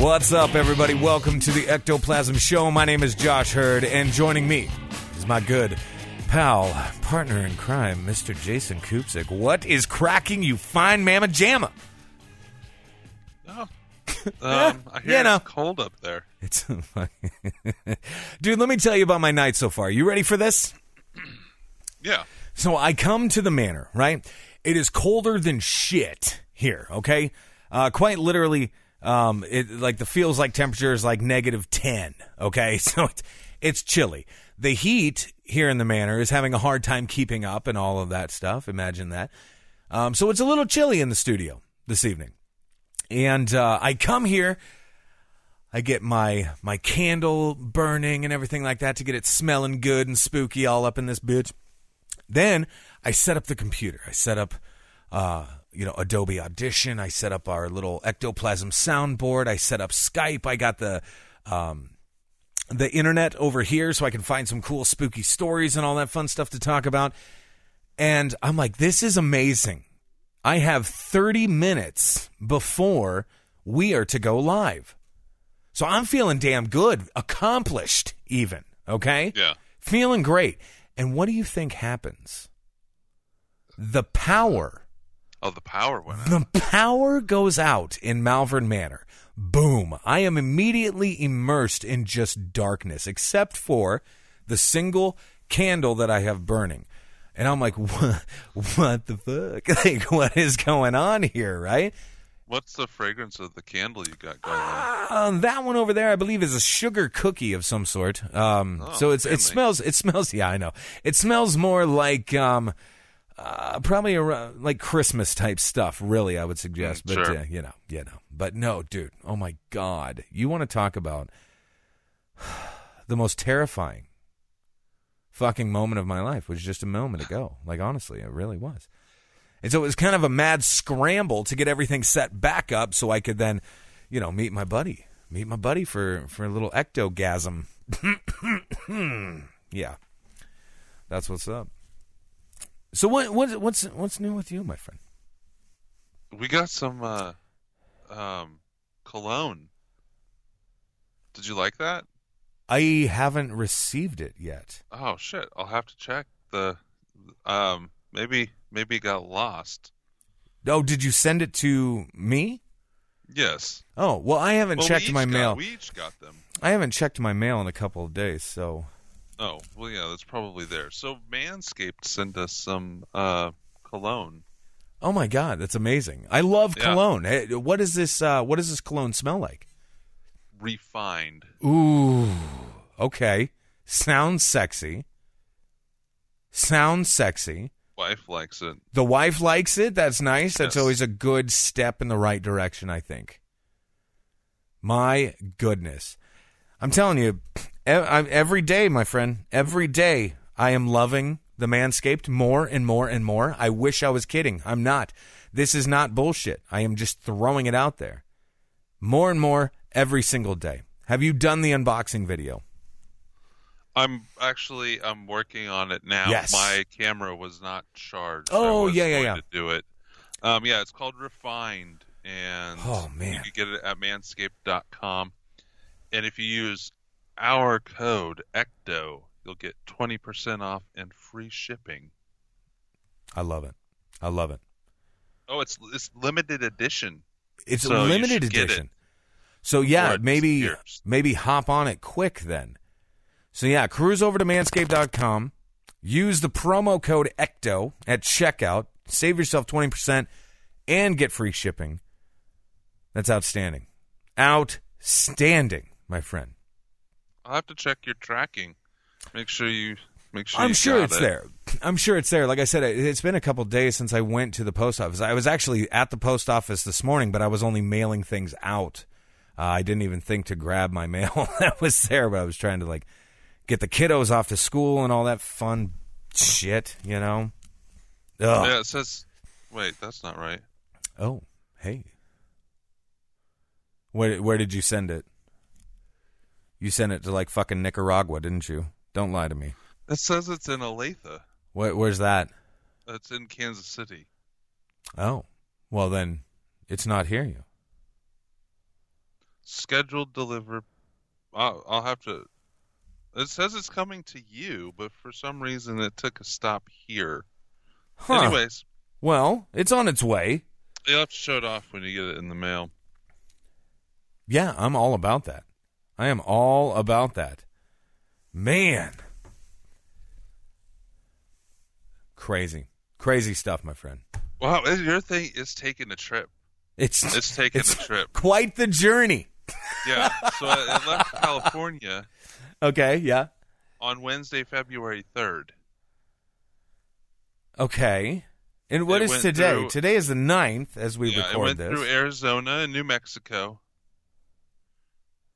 What's up, everybody? Welcome to the Ectoplasm Show. My name is Josh Hurd, and joining me is my good pal, partner in crime, Mr. Jason Kupsik. What is cracking, you fine mamma jamma? Oh. Um, I hear you know. it's cold up there. It's dude. Let me tell you about my night so far. You ready for this? Yeah. So I come to the manor, right? It is colder than shit here, okay? Uh, quite literally, um, it like the feels like temperature is like negative 10, okay? So it's, it's chilly. The heat here in the manor is having a hard time keeping up and all of that stuff. Imagine that. Um, so it's a little chilly in the studio this evening. And uh, I come here I get my my candle burning and everything like that to get it smelling good and spooky all up in this bitch. Then I set up the computer. I set up uh, you know Adobe Audition. I set up our little ectoplasm soundboard. I set up Skype. I got the um, the internet over here so I can find some cool spooky stories and all that fun stuff to talk about. And I'm like, this is amazing. I have 30 minutes before we are to go live. So I'm feeling damn good, accomplished even, okay? Yeah. Feeling great. And what do you think happens? The power, Oh, the power went out. the power goes out in Malvern Manor. Boom. I am immediately immersed in just darkness, except for the single candle that I have burning. And I'm like, what, what the fuck? Like, what is going on here, right? What's the fragrance of the candle you got going on? Um, that one over there, I believe, is a sugar cookie of some sort. Um, Oh, so it's it smells it smells yeah I know it smells more like um, uh, probably around, like Christmas type stuff. Really, I would suggest, Mm, but sure. uh, you know, you know, but no, dude. Oh my god, you want to talk about the most terrifying fucking moment of my life was just a moment ago. Like honestly, it really was. And so it was kind of a mad scramble to get everything set back up so I could then, you know, meet my buddy. Meet my buddy for, for a little ectogasm. yeah. That's what's up. So what what what's what's new with you, my friend? We got some uh, um, cologne. Did you like that? I haven't received it yet. Oh shit! I'll have to check the. Um, maybe maybe it got lost. Oh, did you send it to me? Yes. Oh, well I haven't Well, checked my got- mail. We each got them. I haven't checked my mail in a couple of days, so Oh well, yeah, that's probably there. So Manscaped sent us some uh, cologne. Oh my god, that's amazing. I love Yeah. cologne. Hey, what does this uh what does this cologne smell like? Refined. Ooh, okay. Sounds sexy. Sounds sexy. Wife likes it. The wife likes it. That's nice. That's Yes. always a good step in the right direction, I think. My goodness. I'm telling you, every day, my friend, every day, I am loving the Manscaped more and more and more. I wish I was kidding. I'm not. This is not bullshit. I am just throwing it out there. More and more every single day. Have you done the unboxing video? I'm actually I'm working on it now. Yes. My camera was not charged. Oh, I yeah, yeah, yeah. To do it. Um, yeah, it's called Refined, and Oh, man. you can get it at Manscaped.com. And if you use our code ECTO, you'll get twenty percent off and free shipping. I love it. I love it. Oh, it's it's limited edition. It's So a limited it. edition. So yeah, maybe maybe hop on it quick then. So yeah, cruise over to manscaped.com, use the promo code ECTO at checkout, save yourself 20% and get free shipping. That's outstanding. Outstanding, my friend. I'll have to check your tracking. Make sure you make sure. I'm sure it's it. there. I'm sure it's there. Like I said, it- it's been a couple days since I went to the post office. I was actually at the post office this morning, but I was only mailing things out. Uh, I didn't even think to grab my mail that was there, but I was trying to like get the kiddos off to school and all that fun shit, you know. Ugh. Yeah, it says. Wait, that's not right. Oh, hey. Where where did you send it? You sent it to like fucking Nicaragua, didn't you? Don't lie to me. It says it's in Olathe. Where, where's that? It's in Kansas City. Oh, well then, it's not here. You. Scheduled deliver. I'll, I'll have to. It says it's coming to you, but for some reason it took a stop here. Huh. Anyways, Well, it's on its way. you'll have to show it off when you get it in the mail. Yeah, I'm all about that. I am all about that. Man. Crazy. Crazy stuff, my friend. Wow, your thing is taking a trip. It's It's taking it's a trip. Quite the journey. Yeah. So I, it left California Okay, yeah. on Wednesday, February 3rd. Okay. And what It is today? through- today is the 9th as we yeah, it record went this. through Arizona and New Mexico.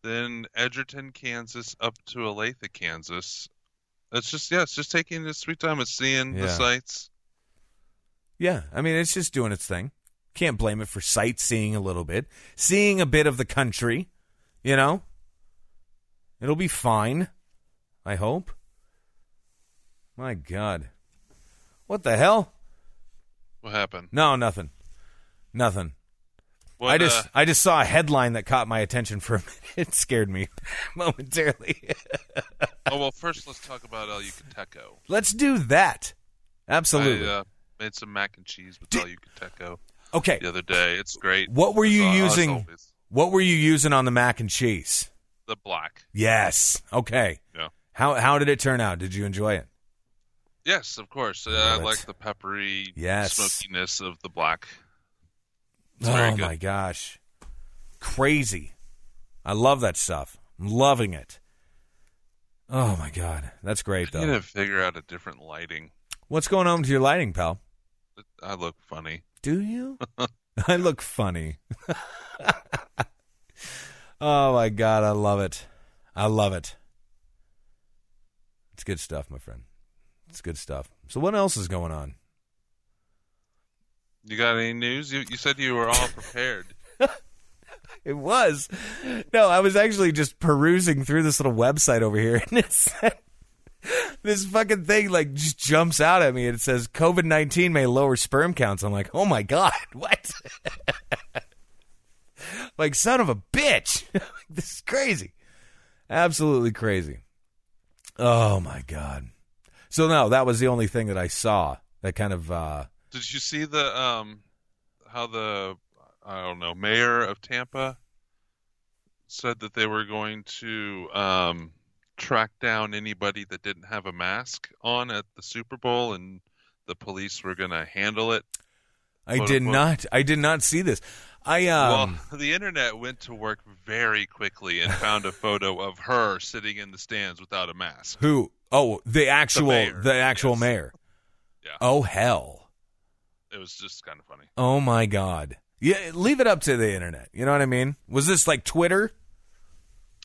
Then Edgerton, Kansas, up to Olathe, Kansas. It's just yeah, it's just taking its sweet time. It's seeing Yeah. the sights. Yeah, I mean it's just doing its thing. Can't blame it for sightseeing a little bit, seeing a bit of the country. You know, it'll be fine. I hope. My God, what the hell? What happened? No, nothing, nothing. What, I just uh, I just saw a headline that caught my attention for a minute. It scared me momentarily. oh well, first let's talk about El Yucateco. Let's do that. Absolutely. I uh, made some mac and cheese with Did- El Yucateco okay. the other day. It's great. What were you as using? What were you using on the mac and cheese? The black. Yes. Okay. Yeah. How how did it turn out? Did you enjoy it? Yes, of course. Uh, I like the peppery Yes. smokiness of the black. It's very oh good. my gosh. Crazy. I love that stuff. I'm loving it. Oh my god. That's great though. I need though. to figure out a different lighting. What's going on with your lighting, pal? I look funny. Do you? I look funny. oh my god, I love it. I love it. It's good stuff, my friend. It's good stuff. So what else is going on? You got any news? You, you said you were all prepared. It was. No, I was actually just perusing through this little website over here, and it said this fucking thing like just jumps out at me. and It says COVID nineteen may lower sperm counts. I'm like, oh my god, what? like son of a bitch. this is crazy, absolutely crazy. Oh my god. So no, that was the only thing that I saw that kind of. uh Did you see the um how the I don't know mayor of Tampa said that they were going to um track down anybody that didn't have a mask on at the Super Bowl and the police were going to handle it. I did unquote. not. I did not see this. I um. well, the internet went to work very quickly and found a photo of her sitting in the stands without a mask. Who? Oh, the actual, the, mayor, actual yes. mayor. Yeah. Oh hell. It was just kind of funny. Oh my god. Yeah, leave it up to the internet. You know what I mean? Was this like Twitter?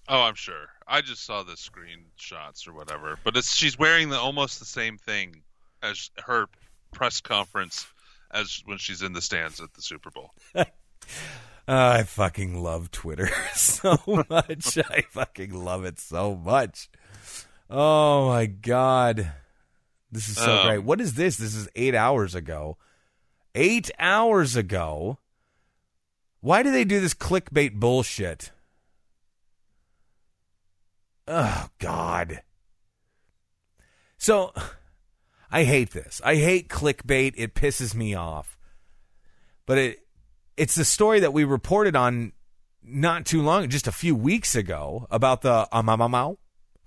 Oh, I'm sure. I just saw the screenshots or whatever. But it's she's wearing the almost the same thing as her press conference as when she's in the stands at the Super Bowl. Uh, I fucking love Twitter so much. I fucking love it so much. Oh my god. This is so Um, great. What is this? This is 8 hours ago. 8 hours ago. Why do they do this clickbait bullshit? Oh god. So I hate this. I hate clickbait. It pisses me off. But it it's the story that we reported on not too long, just a few weeks ago about the uh, amamamau,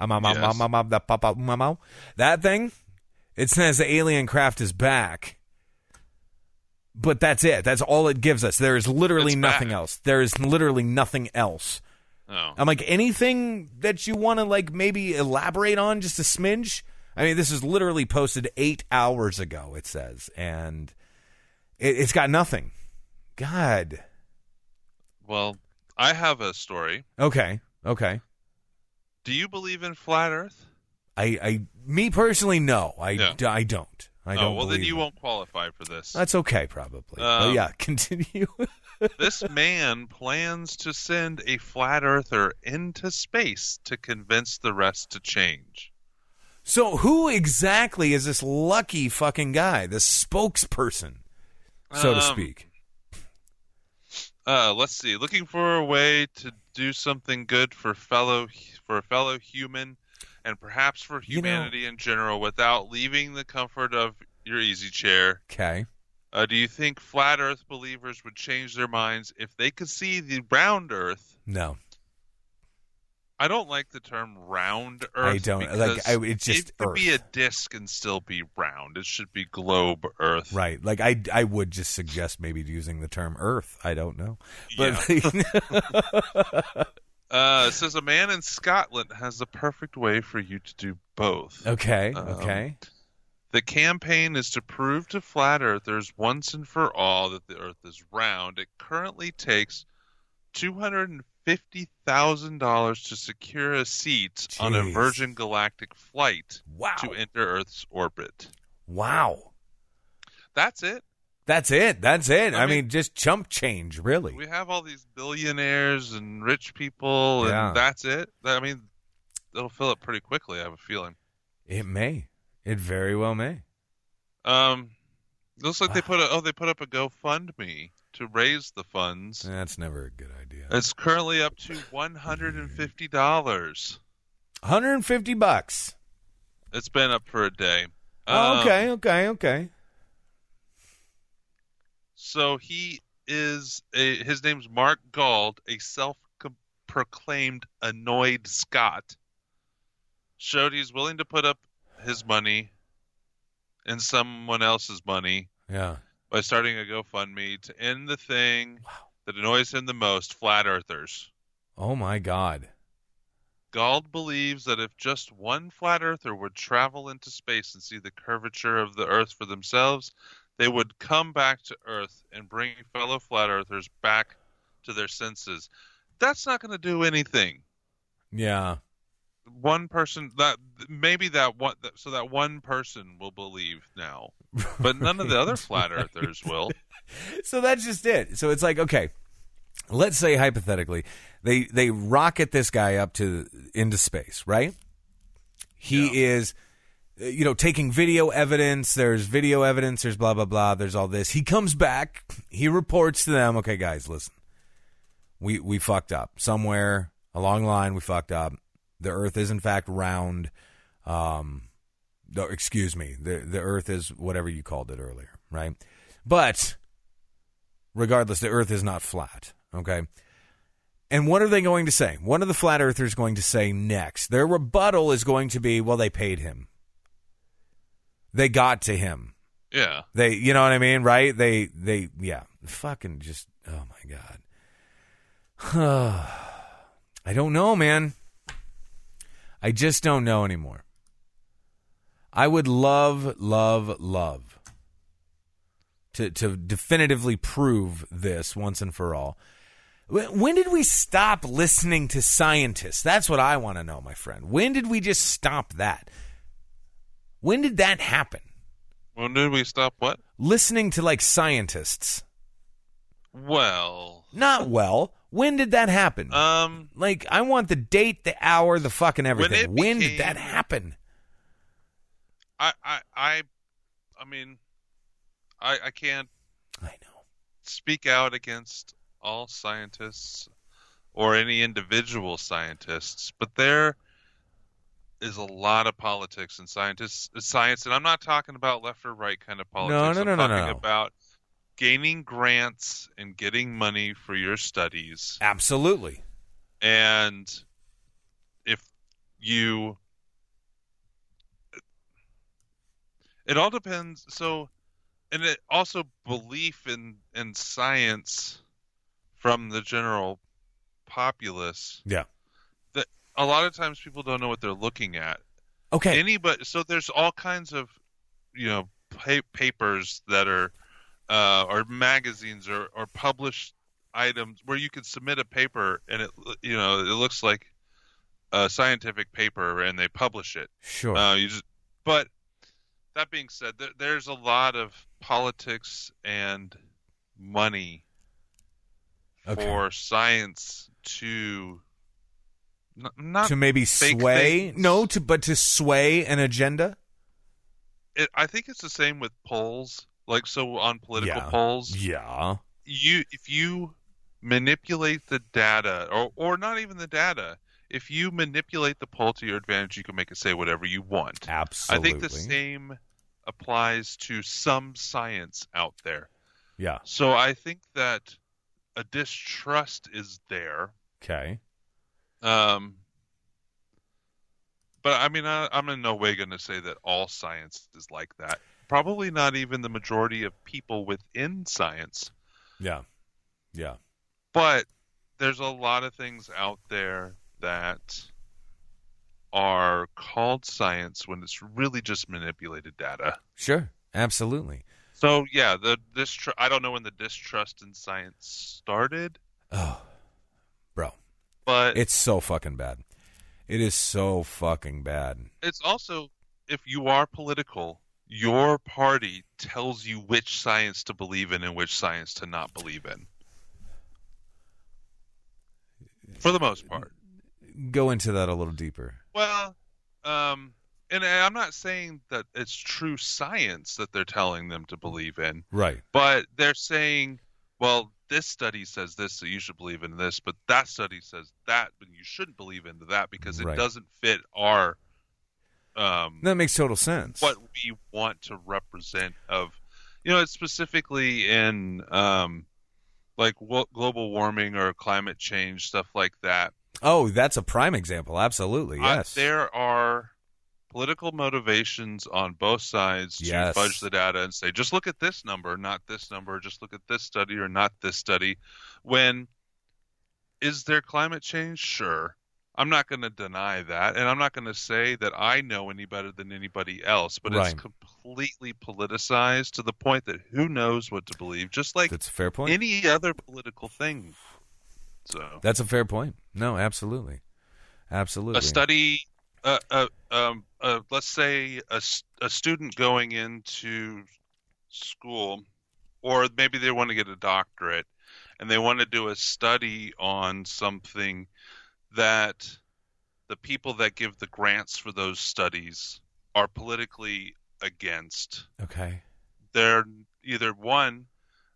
amamamamamam, the papa mamau. That thing. It says the alien craft is back. But that's it. That's all it gives us. There is literally It's nothing else. There is literally nothing else. Oh. I'm like anything that you want to like maybe elaborate on just a smidge. I mean, this is literally posted eight hours ago. It says, and it, it's got nothing. God. Well, I have a story. Okay. Okay. Do you believe in flat Earth? I, I, me personally, no, I, Yeah. I don't. I don't. oh, well, then you it. won't qualify for this. That's okay, probably. Um, yeah, continue. this man plans to send a flat earther into space to convince the rest to change. so, who exactly is this lucky fucking guy, this spokesperson, so to Um, speak? Uh, let's see. Looking for a way to do something good for fellow for a fellow human, and perhaps for You know- humanity in general, without leaving the comfort of your easy chair. Okay. Uh, do you think flat Earth believers would change their minds if they could see the round Earth? No, I don't like the term round Earth. I don't like. I, it's just it could Earth. be a disc and still be round. It should be globe Earth. Right. Like I I would just suggest maybe using the term earth. I don't know. But Uh, it says a man in Scotland has the perfect way for you to do both. okay, Um, okay. The campaign is to prove to flat earthers once and for all that the earth is round. It currently takes $250,000 to secure a seat on a Virgin Galactic flight Wow. to enter Earth's orbit. Wow. That's it. That's it. That's it. I, I mean, mean- just chump change, really. We have all these billionaires and rich people, and that's it. I mean, it'll fill up pretty quickly, I have a feeling. It may. It very well may. Um, looks like they put a oh they put up a GoFundMe to raise the funds. That's never a good idea. It's currently up to one hundred and fifty dollars. 150 bucks. It's been up for a day. Oh, Um, okay, okay, okay. So he is a his name's Mark Gald, a self-proclaimed annoyed Scot. Showed he's willing to put up his money and someone else's money Yeah. by starting a GoFundMe to end the thing that annoys him the most, flat earthers. Oh my god. Gald believes that if just one flat earther would travel into space and see the curvature of the earth for themselves, they would come back to earth and bring fellow flat earthers back to their senses. That's not going to do anything. Yeah. One person that maybe that one so that one person will believe now, but none of the other flat earthers will. so that's just it. So it's like, okay, let's say hypothetically, they they rocket this guy up to into space, right? He is uh, you know, taking video evidence, there's video evidence, there's blah blah blah, there's all this. He comes back, he reports to them, okay guys, listen. We we fucked up. Somewhere along the line we fucked up. The earth is in fact round. Um excuse me. The the earth is whatever you called it earlier, right? But regardless, the earth is not flat. Okay. And what are they going to say? What are the flat earthers going to say next? Their rebuttal is going to be, well, they paid him. They got to him. Yeah. They, you know what I mean, right? They, they, yeah, fucking just, oh my god. I don't know, man. I just don't know anymore. I would love, love, love to to definitively prove this once and for all. When did we stop listening to scientists? That's what I want to know, my friend. When did we just stop that? When did that happen? When did we stop what? Listening to like scientists. Well, Not well. When did that happen? um, like I want the date, the hour, the fucking everything. it When did that happen? I, I, I, I mean, I, I can't I know. speak out against all scientists or any individual scientists, but there is a lot of politics in scientists uh, science, and I'm not talking about left or right kind of politics. no, I'm no, no, no, talking no. about gaining grants and getting money for your studies. Absolutely. and if you it all depends so and it also belief in in science from the general populace Yeah. A lot of times people don't know what they're looking at Okay. Anybody. So there's all kinds of, you know, pa- papers that are, uh, or magazines or or published items where you can submit a paper and it, you know, it looks like a scientific paper and they publish it. sure. Uh, you just, but that being said, there, there's a lot of politics and money Okay. for science to not. to maybe sway things. no to but to sway an agenda it, I think it's the same with polls. Like so on political Yeah. polls, yeah you if you manipulate the data, or or not even the data, if you manipulate the poll to your advantage, you can make it say whatever you want. absolutely I think the same applies to some science out there. yeah So I think that a distrust is there. okay Um, but I mean, I, I'm in no way going to say that all science is like that. Probably not even the majority of people within science. yeah yeah But there's a lot of things out there that are called science when it's really just manipulated data. sure absolutely So yeah, the distr- I don't know when the distrust in science started, oh but it's so fucking bad. It is so fucking bad. It's also if you are political, your party tells you which science to believe in and which science to not believe in. For the most part. go into that a little deeper. Well, um, and I'm not saying that it's true science that they're telling them to believe in, right. But they're saying, well, this study says this, so you should believe in this, but that study says that, but you shouldn't believe into that because it Right. doesn't fit our um, that makes total sense. what we want to represent of you know it's specifically in um like wo- global warming or climate change stuff like that. Oh that's a prime example. Absolutely. I- yes. there are political motivations on both sides to fudge the data and say just look at this number not this number. Just look at this study or not this study. When is there climate change? Sure. I'm not going to deny that and i'm not going to say that i know any better than anybody else but Right. it's completely politicized to the point that who knows what to believe just like that's a fair point. any other political thing. So. That's a fair point. No absolutely. Absolutely. a study uh, uh, um, uh, let's say a, a student going into school or maybe they want to get a doctorate and they want to do a study on something that the people that give the grants for those studies are politically against okay they're either one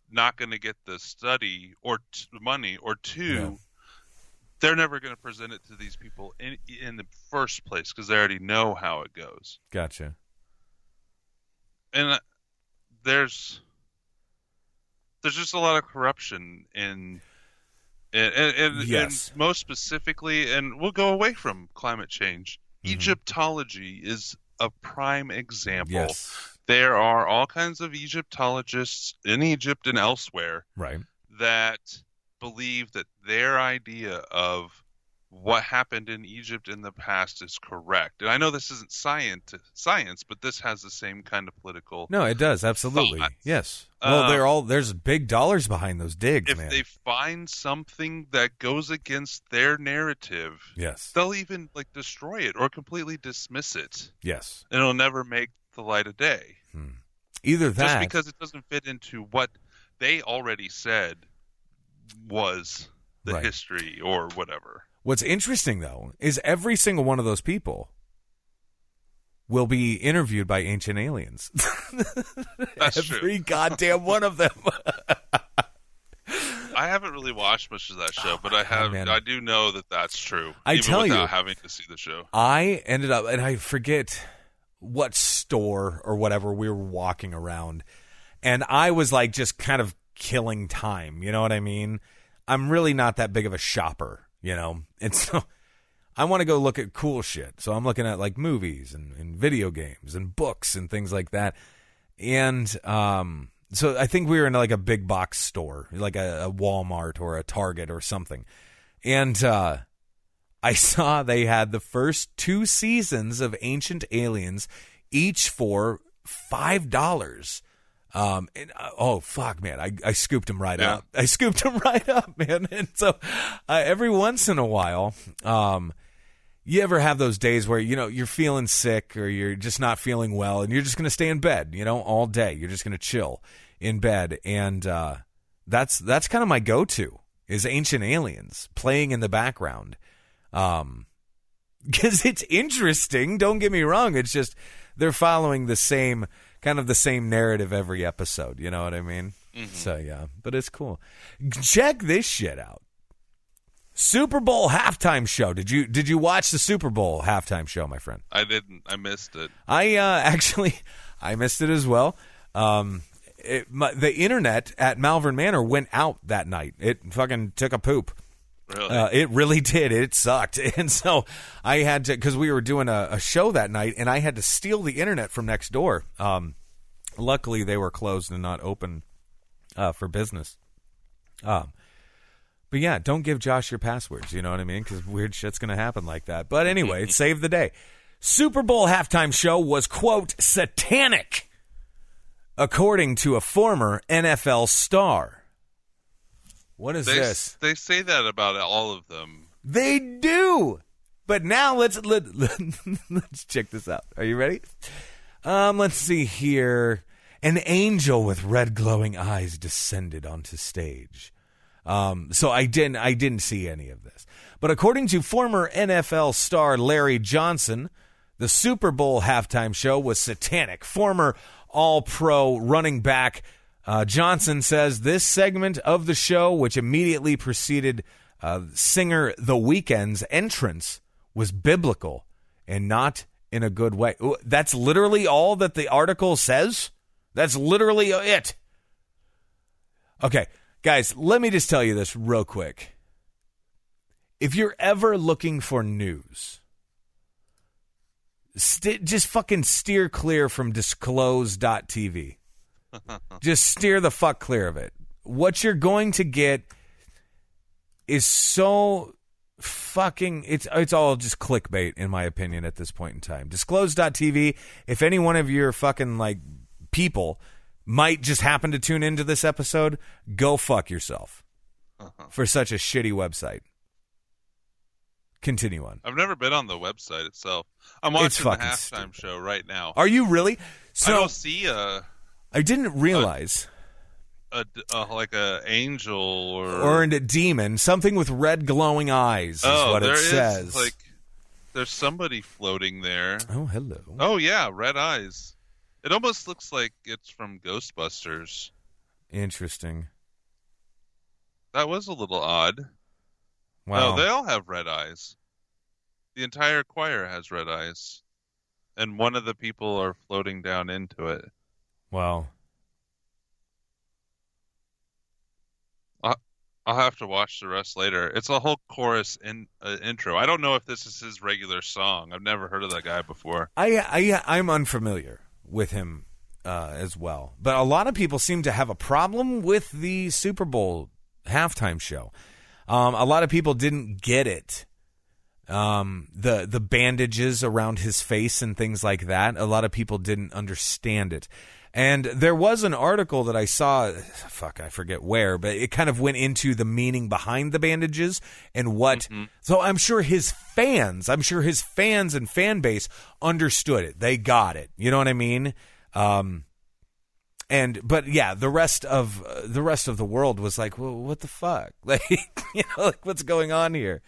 not going to get the study or t- money or two. They're never going to present it to these people in in the first place because they already know how it goes. Gotcha. And uh, there's there's just a lot of corruption in and, and, and, Yes. and most specifically and we'll go away from climate change. Mhm. egyptology is a prime example. Yes. There are all kinds of Egyptologists in Egypt and elsewhere right. that believe that their idea of what happened in Egypt in the past is correct. And I know this isn't science, science, but this has the same kind of political. No, it does absolutely. Thoughts. Yes. Well, Um, they're all there's big dollars behind those digs, If man. they find something that goes against their narrative, yes. they'll even like destroy it or completely dismiss it, Yes. and it'll never make the light of day. Either just that, because it doesn't fit into what they already said was the Right. history or whatever. What's interesting though is every single one of those people will be interviewed by ancient aliens. Every goddamn one of them. I haven't really watched much of that show, but I ah, have. Oh, man. I do know that that's true. I even tell without you. having to see the show. I ended up, and I forget what store or whatever we were walking around, and I was like just kind of killing time. You know what I mean? I'm really not that big of a shopper, you know, and so I want to go look at cool shit. So I'm looking at like movies and, and video games and books and things like that. And um, so I think we were in like a big box store, like a, a Walmart or a Target or something. And uh, I saw they had the first two seasons of Ancient Aliens, each for five dollars. Um, and uh, oh fuck, man, I, I scooped him right Yeah. up. I scooped him right up, man. And so uh, every once in a while, um, you ever have those days where you know you're feeling sick or you're just not feeling well, and you're just gonna stay in bed, you know, all day. You're just gonna chill in bed, and uh, that's that's kind of my go-to is Ancient Aliens playing in the background. Um, because it's interesting. Don't get me wrong. It's just they're following the same kind of the same narrative every episode. You know what I mean? So yeah, but it's cool. Check this shit out. Super Bowl halftime show. Did you did you watch the Super Bowl halftime show, my friend? I didn't. I missed it. I uh, actually I missed it as well. Um, it, my, the internet at Malvern Manor went out that night. It fucking took a poop. Really? Uh, it really did. It sucked, and so I had to because we were doing a, a show that night, and I had to steal the internet from next door. Um, luckily, they were closed and not open uh, for business. Um, but yeah, don't give Josh your passwords. You know what I mean? Because weird shit's going to happen like that. But anyway, it saved the day. Super Bowl halftime show was quote satanic, according to a former NFL star. What is they, this? they say that about all of them. They do. But now let's let, let, us check this out. Are you ready? Um, let's see here. An angel with red glowing eyes descended onto stage. Um, so I didn't I didn't see any of this. But according to former NFL star Larry Johnson, the Super Bowl halftime show was satanic. Former All Pro running back uh, Johnson says this segment of the show, which immediately preceded uh, singer The Weeknd's entrance, was biblical and not in a good way. That's literally all that the article says. That's literally it. Okay, guys, let me just tell you this real quick. If you're ever looking for news, st- just fucking steer clear from disclose.tv. just steer the fuck clear of it. What you're going to get is so fucking it's it's all just clickbait in my opinion at this point in time. Disclose.tv, if any one of your fucking like people might just happen to tune into this episode, go fuck yourself uh-huh. for such a shitty website. Continue on. I've never been on the website itself. I'm watching the halftime show right now. Are you really? I don't see a, I didn't realize a, a like a angel or or a demon, something with red glowing eyes is oh, what there it is, says. like there's somebody floating there. oh, hello. Oh yeah, red eyes. It almost looks like it's from Ghostbusters. Interesting. That was a little odd. Wow. No, they all have red eyes. The entire choir has red eyes, and one of the people are floating down into it. Wow. I'll have to watch the rest later. It's a whole chorus in uh, intro. I don't know if this is his regular song. I've never heard of that guy before. I, I I'm unfamiliar with him uh, as well, but a lot of people seem to have a problem with the Super Bowl halftime show. Um, a lot of people didn't get it. Um, the the bandages around his face and things like that. A lot of people didn't understand it. And there was an article that I saw, fuck, I forget where, but it kind of went into the meaning behind the bandages and what. So I'm sure his fans, I'm sure his fans and fan base understood it. They got it. You know what I mean? Um, and but yeah, the rest of uh, the rest of the world was like, well, what the fuck? Like, you know, like what's going on here?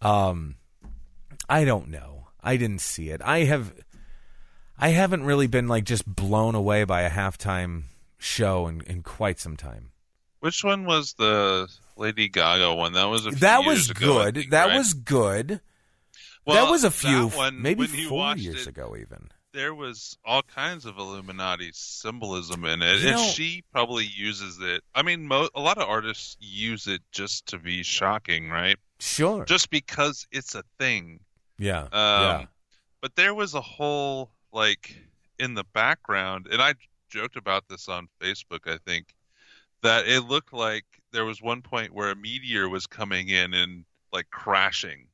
Um, I don't know. I didn't see it. I have. I haven't really been like just blown away by a halftime show in, in quite some time. Which one was the Lady Gaga one? That was a few That years was ago, good. think, that right? was good. Well, that was a few, one, maybe four years it, ago, even. There was all kinds of Illuminati symbolism in it, You and know- she probably uses it. I mean, mo- a lot of artists use it just to be shocking, right? Sure. Just because it's a thing. Yeah. Um, yeah. But there was a whole like in the background, and I joked about this on Facebook. I think that it looked like there was one point where a meteor was coming in and like crashing,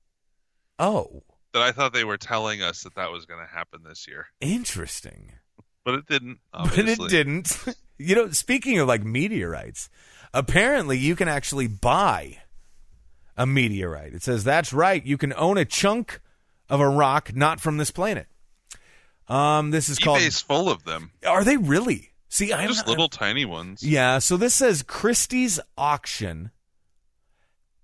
Oh, that I thought they were telling us that that was going to happen this year, interesting. but it didn't. But it didn't. you know, speaking of like meteorites, apparently you can actually buy a meteorite. It says that's right. You can own a chunk of a rock not from this planet. Um, this is called. eBay's full of them, Are they really? See, I'm just not- little tiny ones. Yeah, so this says Christie's Auction.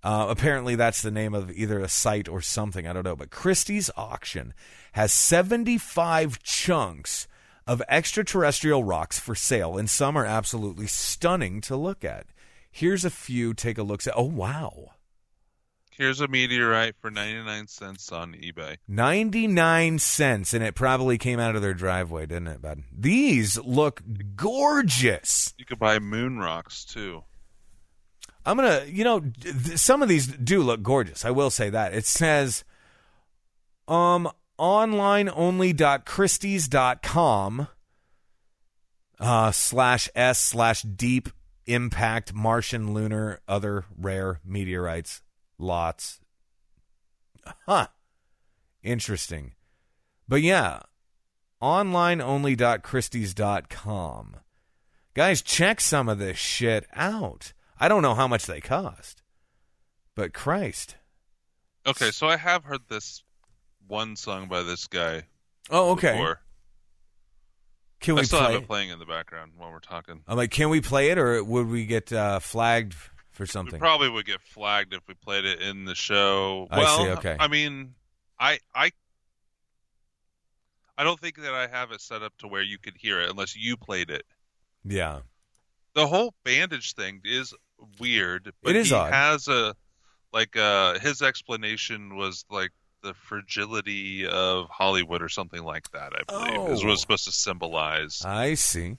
Uh, apparently, that's the name of either a site or something. I don't know. But Christie's Auction has 75 chunks of extraterrestrial rocks for sale, and some are absolutely stunning to look at. Here's a few. Take a look. Oh, wow. Here's a meteorite for 99 cents on eBay. 99 cents, and it probably came out of their driveway, didn't it, bud? These look gorgeous. You could buy moon rocks too. I'm gonna, you know, th- some of these do look gorgeous. I will say that. It says, um, onlineonly.christies.com uh, slash s slash deep impact Martian lunar other rare meteorites lots. Huh. Interesting. But yeah, onlineonly.christies.com. Guys, check some of this shit out. I don't know how much they cost, but Christ. Okay, so I have heard this one song by this guy Oh, okay. before. Can I still play? have It? it playing in the background while we're talking. I'm like, can we play it, or would we get uh, flagged for We something? probably would get flagged if we played it in the show. I well, see, okay. I mean, I I I don't think that I have it set up to where you could hear it unless you played it. yeah. The whole bandage thing is weird, but It is he odd. has a like uh his explanation was like the fragility of Hollywood or something like that, I believe. Is Oh. what it's supposed to symbolize. I see.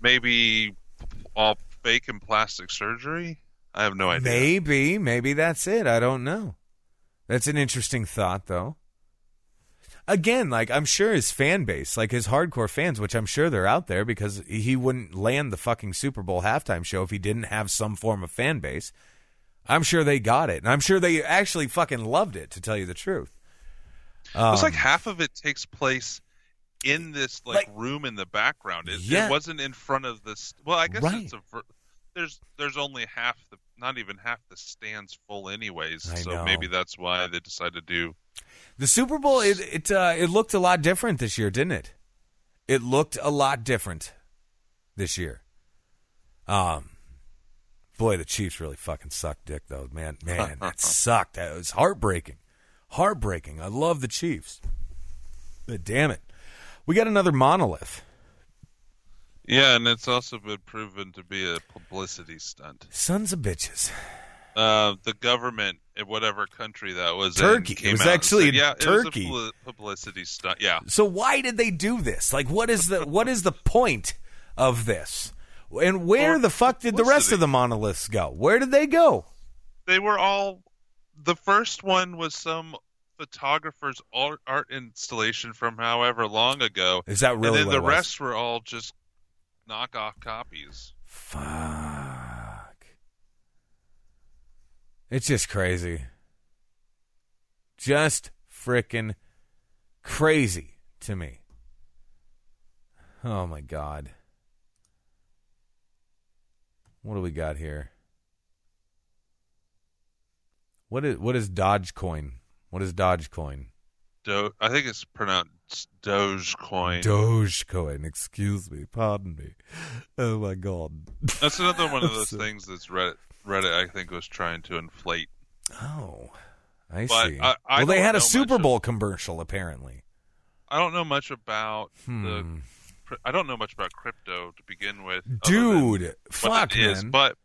Maybe all fake and plastic surgery? I have no idea. Maybe, maybe that's it. I don't know. That's an interesting thought, though. Again, like I'm sure his fan base, like his hardcore fans, which I'm sure they're out there because he wouldn't land the fucking Super Bowl halftime show if he didn't have some form of fan base. I'm sure they got it, and I'm sure they actually fucking loved it. To tell you the truth, um, it's like half of it takes place in this like, Like- room in the background. It, Yeah. it wasn't in front of this. Well, I guess Right. it's a. There's there's only half the not even half the stands full anyways. I so know. maybe that's why they decided to do. The Super Bowl it it uh, it looked a lot different this year, didn't it? It looked a lot different this year. Um, boy, the Chiefs really fucking sucked dick though, man. Man, that sucked. That was heartbreaking, heartbreaking. I love the Chiefs, but damn it, we got another monolith. Yeah, and it's also been proven to be a publicity stunt. Sons of bitches. Uh, the government in whatever country that was in Turkey. It was actually said, in yeah, Turkey. Was a publicity stunt. Yeah, So why did they do this? Like, what is the what is the point of this? And where Or the fuck did the rest of the monoliths go? Where did they go? they were all. The first one was some photographer's art, art installation from however long ago, Is that really and then the rest were all just knockoff copies. Fuck. It's just crazy. Just frickin' crazy to me. Oh my god. What do we got here? What is what is Dogecoin? What is Dogecoin? Do- I think it's pronounced Dogecoin. Dogecoin, excuse me, pardon me. Oh my god. That's another one of those So- things that's Reddit. Reddit, I think, was trying to inflate. Oh, I But see. I- I well, they had a Super much of- Bowl commercial apparently. I don't know much about Hmm. the. I don't know much about crypto to begin with, Dude, fuck it is. man. But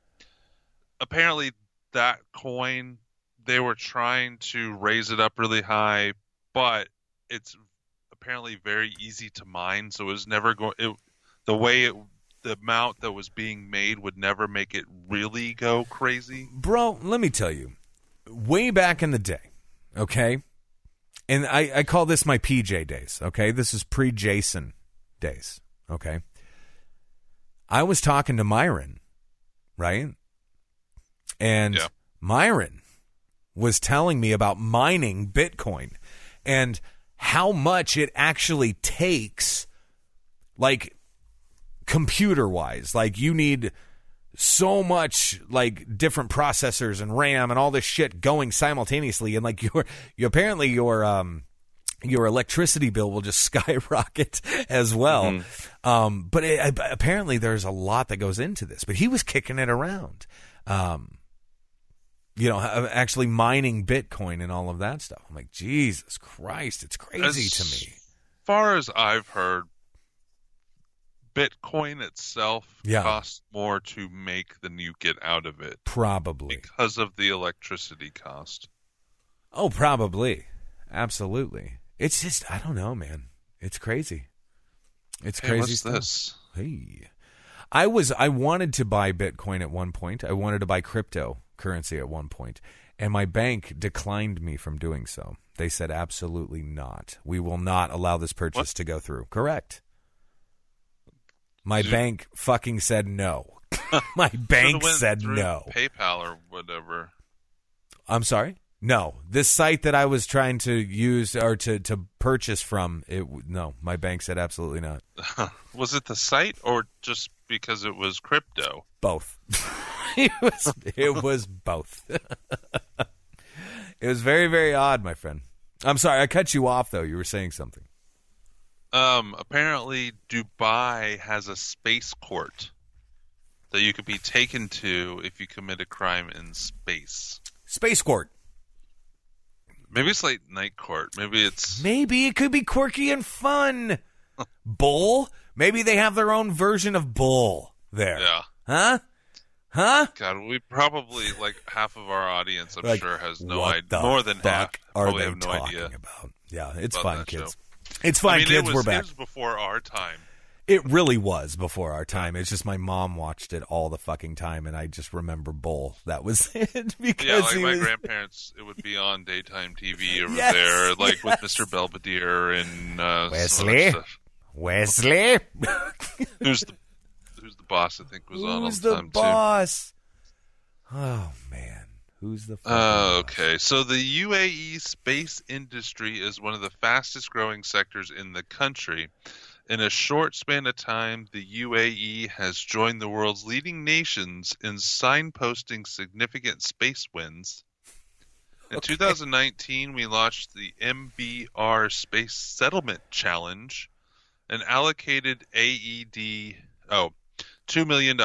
apparently, that coin they were trying to raise it up really high, but it's apparently very easy to mine. So it was never going. The way it, the amount that was being made would never make it really go crazy. Bro, let me tell you. Way back in the day, okay? And I, I call this my PJ days, okay? This is pre Jason days, okay? I was talking to Myron, right? And Yeah. Myron was telling me about mining Bitcoin and how much it actually takes, like computer wise. Like you need so much like different processors and RAM and all this shit going simultaneously, and like your you apparently your um your electricity bill will just skyrocket as well. Mm-hmm. Um, but it, apparently there's a lot that goes into this. But he was kicking it around. Um, you know, actually mining Bitcoin and all of that stuff. I'm like, Jesus Christ, it's crazy As to me. As far as I've heard, Bitcoin itself Yeah. costs more to make than you get out of it Probably. because of the electricity cost. Oh, probably. Absolutely. It's just I don't know, man. It's crazy. It's Hey, crazy stuff. this? Hey. I was I wanted to buy Bitcoin at one point. I wanted to buy cryptocurrency at one point, and my bank declined me from doing so. They said absolutely not. We will not allow this purchase What? to go through. Correct. My Did you- bank fucking said no. my bank said no. PayPal or whatever. I'm sorry. No, this site that I was trying to use or to, to purchase from, it no, my bank said absolutely not. Was it the site or just because it was crypto? Both. it was it was both. it was very very odd, my friend. I'm sorry, I cut you off though. You were saying something. Um, apparently, Dubai has a space court that you could be taken to if you commit a crime in space. Space Court. Maybe it's like night court. Maybe it's Maybe it could be quirky and fun. Bull. Maybe they have their own version of Bull there. yeah. Huh? Huh? God, we probably like half of our audience. I'm Like, sure has no idea. More than half are they have no talking idea. about? Yeah, it's fun, kids. show. It's fun, I mean, kids. it was, We're it back. was before our time. It really was before our time. It's just my mom watched it all the fucking time, and I just remember Bull. That was it because Yeah, like my was. grandparents, it would be on daytime TV over Yes, there, like with. Mr. Belvedere and uh, Wesley? Wesley, Who's the Who's the boss? I think was on all who's the the time boss? Oh man, who's the? too. Uh, okay, so the UAE space industry is one of the fastest growing sectors in the country. In a short span of time, the UAE has joined the world's leading nations in signposting significant space wins. In Okay. 2019, we launched the MBR Space Settlement Challenge and allocated AED, oh, $2 million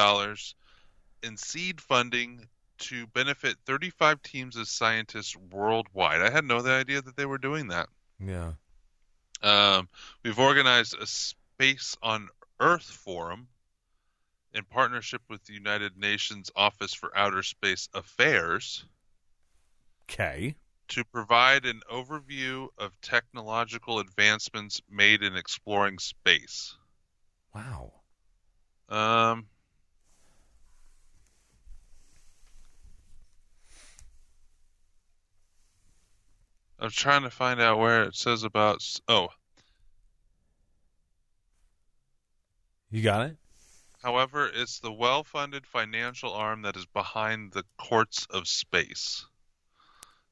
in seed funding to benefit 35 teams of scientists worldwide. I had no idea that they were doing that. Yeah. Um, we've organized a Space on Earth forum in partnership with the United Nations Office for Outer Space Affairs Okay. to provide an overview of technological advancements made in exploring space. Wow. Um, I'm trying to find out where it says about. Oh, You got it. However, it's the well funded financial arm that is behind the courts of space.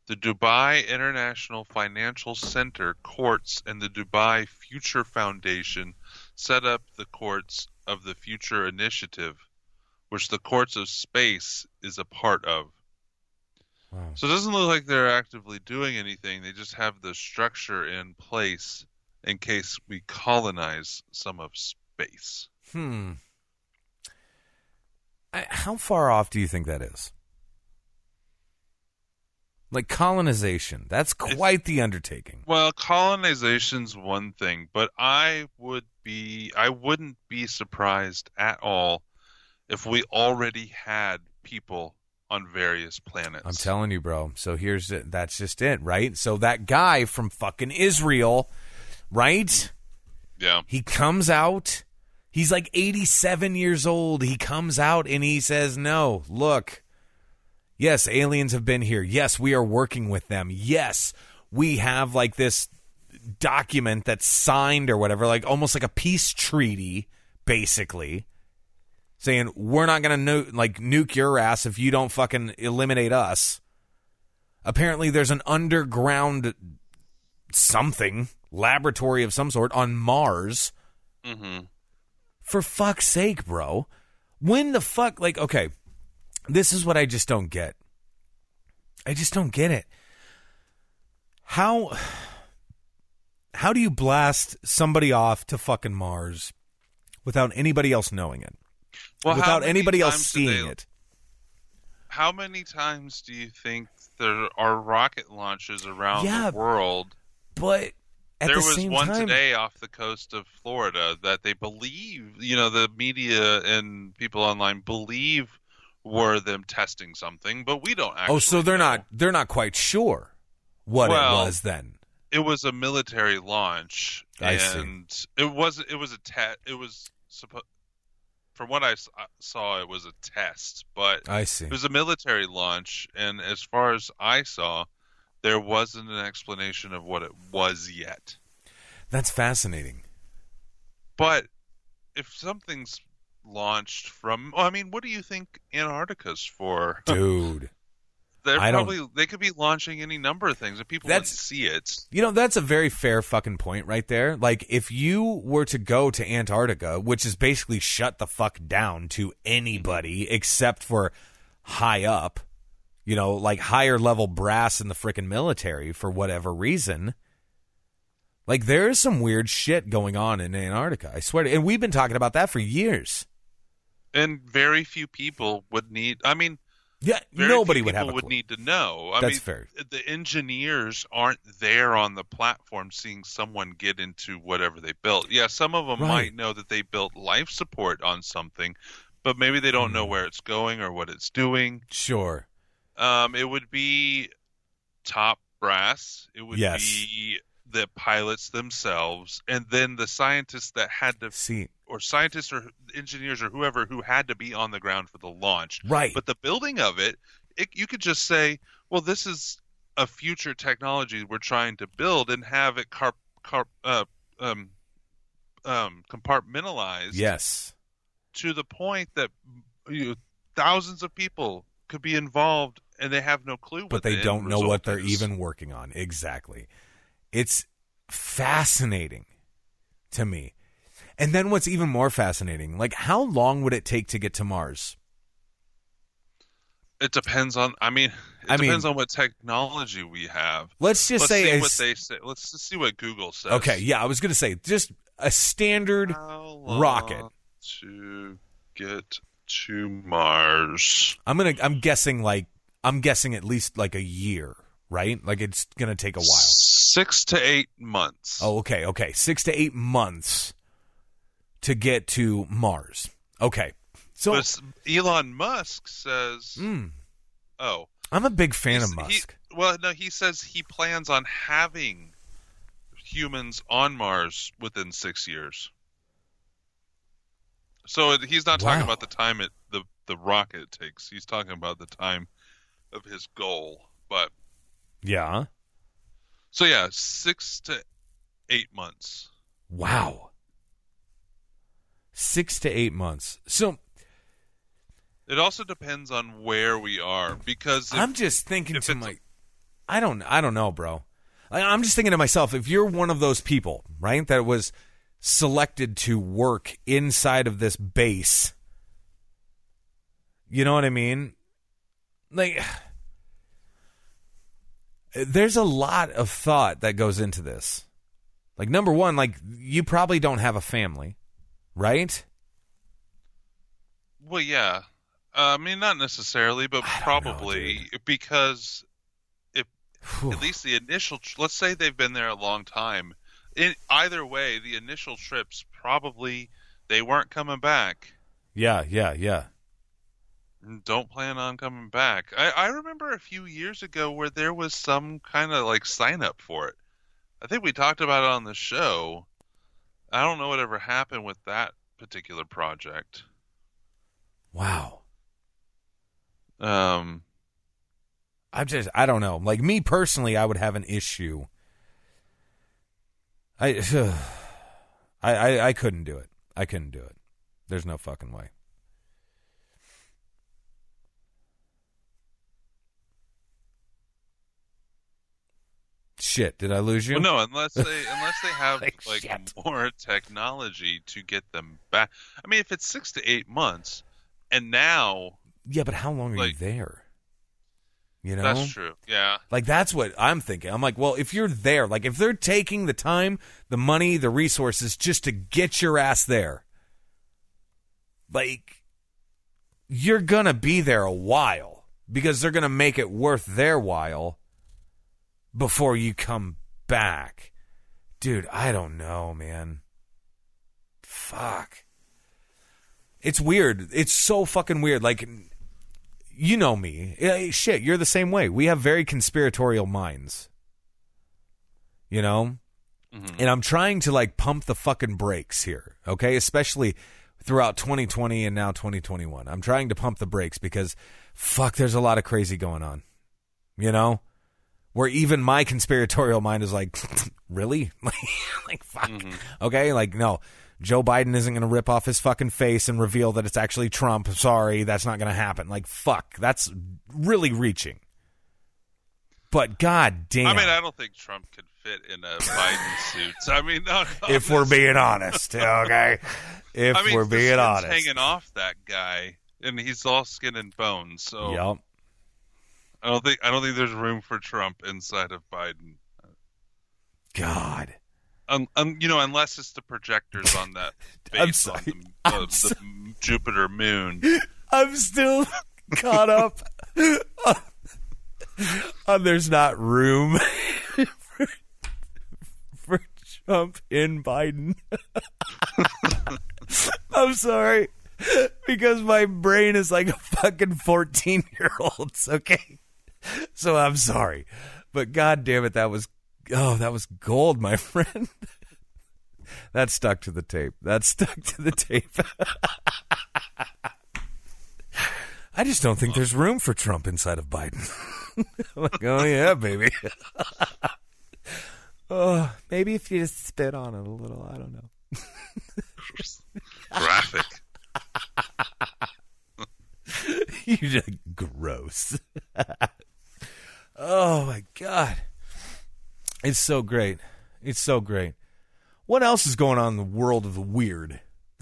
The Dubai International Financial Center courts and the Dubai Future Foundation set up the courts of the Future Initiative, which the courts of space is a part of. Wow. So it doesn't look like they're actively doing anything. They just have the structure in place in case we colonize some of space. Hmm. I, how far off do you think that is? Like colonization. That's quite the undertaking. Well, colonization's one thing, but I would be I wouldn't be surprised at all if we already had people on various planets. I'm telling you, bro. So here's it. That's just it, right? So that guy from fucking Israel, right? Yeah. He comes out. He's like 87 years old. He comes out and he says, "No, look. Yes, aliens have been here. Yes, we are working with them. Yes, we have like this document that's signed or whatever, like almost like a peace treaty, basically, saying we're not gonna nu- like nuke your ass if you don't fucking eliminate us." Apparently, there's an underground something laboratory of some sort on Mars. Mm-hmm. For fuck's sake, bro. When the fuck, like, okay, this is what I just don't get. I just don't get it. How how do you blast somebody off to fucking Mars without anybody else knowing it? Well, without anybody else seeing they- it? How many times do you think there are rocket launches around Yeah, the world? But at there the was one time, today off the coast of Florida that they believe, you know, the media and people online believe were them testing something, but we don't actually. Oh, so they're know. not they're not quite sure what Well, it was then. It was a military launch, I see. and it was it was a test. It was supposed. From what I uh, saw, it was a test, but I see. it was a military launch, and as far as I saw, there wasn't an explanation of what it was yet. That's fascinating. But if something's launched from, well, I mean, what do you think Antarctica's for? Dude. They're I don't- probably they could be launching any number of things, and people That's- wouldn't see it. You know, that's a very fair fucking point right there. Like, if you were to go to Antarctica, which is basically shut the fuck down to anybody except for high up, you know, like higher level brass in the freaking military for whatever reason. Like, there is some weird shit going on in Antarctica. I swear to And we've been talking about that for years. And very few people would need. I mean, Yeah, very nobody would have people would need to know. I That's mean, fair. The engineers aren't there on the platform seeing someone get into whatever they built. Yeah, some of them Right. might know that they built life support on something, but maybe they don't Hmm. know where it's going or what it's doing. Sure. Um, it would be top brass. It would Yes. be the pilots themselves, and then the scientists that had to, See, or scientists or engineers or whoever who had to be on the ground for the launch. right. But the building of it, it, you could just say, well, this is a future technology we're trying to build, and have it carp, carp, uh, um, um, compartmentalized yes. to the point that you know, thousands of people could be involved and they have no clue. but what the they don't know what they're is. even working on. Exactly. It's fascinating to me. And then what's even more fascinating, like how long would it take to get to Mars? It depends on. I mean, it I mean- depends on what technology we have. Let's just Let's say see what they say. Let's just see what Google says. Okay, yeah, I was going to say just a standard rocket. to get to Mars. I'm going to I'm guessing like I'm guessing at least like a year, right? Like it's going to take a while. Six to eight months. Oh, okay, okay. 6 to 8 months to get to Mars. Okay. So But Elon Musk says, mm, "Oh, I'm a big fan of he- Musk. well, no, he says he plans on having humans on Mars within six years. So he's not talking about the time it the the rocket takes. He's talking about the time of his goal. But yeah. so yeah, six to eight months. Wow. Six to eight months. So It also depends on where we are because if, I'm just thinking to my, I don't, I don't know, bro. I- I'm just thinking to myself, if you're one of those people, right, that was selected to work inside of this base, you know what I mean? Like, there's a lot of thought that goes into this. Like, number one, like, you probably don't have a family, right? Well, yeah. Uh, I mean, not necessarily, but don't know, probably because if Whew. at least the initial, let's say they've been there a long time. In either way, the initial trips probably they weren't coming back. Yeah, yeah, yeah. Don't plan on coming back. I, I remember a few years ago where there was some kind of like sign up for it. I think we talked about it on the show. I don't know whatever happened with that particular project. Wow. Um, I'm just I don't know. Like me personally, I would have an issue. I I I, I couldn't do it. I couldn't do it. There's no fucking way. Shit, did I lose you? Well, no, unless they unless they have Like, like more technology to get them back. I mean, if it's six to eight months, and now Yeah, but how long are you there? You know, that's true. Yeah, Like that's what I'm thinking. I'm like, well, if you're there, like if they're taking the time, the money, the resources just to get your ass there, like you're gonna be there a while because they're gonna make it worth their while before you come back. Dude, I don't know, man. Fuck. It's weird. It's so fucking weird. Like you know me. Eh, Shit, you're the same way. We have very conspiratorial minds. You know? And I'm trying to like pump the fucking brakes here, okay? Especially throughout 2020 and now 2021. I'm trying to pump the brakes because fuck, there's a lot of crazy going on. You know? Where even my conspiratorial mind is like, really? like, fuck. Mm-hmm. Okay? Like, no. Joe Biden isn't going to rip off his fucking face and reveal that it's actually Trump. Sorry, that's not going to happen. Like, fuck. That's really reaching. But god damn. I mean, I don't think Trump could fit in a Biden suit. I mean, no, no, if we're being honest, okay? If I mean, we're being honest. hanging off that guy, and he's all skin and bones. So Yep. I don't think I don't think there's room for Trump inside of Biden. God. Um, um, you know, unless it's the projectors on that base on the, I'm the, the Jupiter moon. I'm still caught up on there's not room for, for Trump in Biden. I'm sorry. Because my brain is like a fucking 14 year old's, okay? So I'm sorry. But god damn it, that was oh, that was gold, my friend. That stuck to the tape. That stuck to the tape. I just don't think there's room for Trump inside of Biden. Like, oh yeah, baby. oh, maybe if you just spit on it a little, I don't know. Graphic. you just gross. Oh my god. It's so great. It's so great. What else is going on in the world of the weird?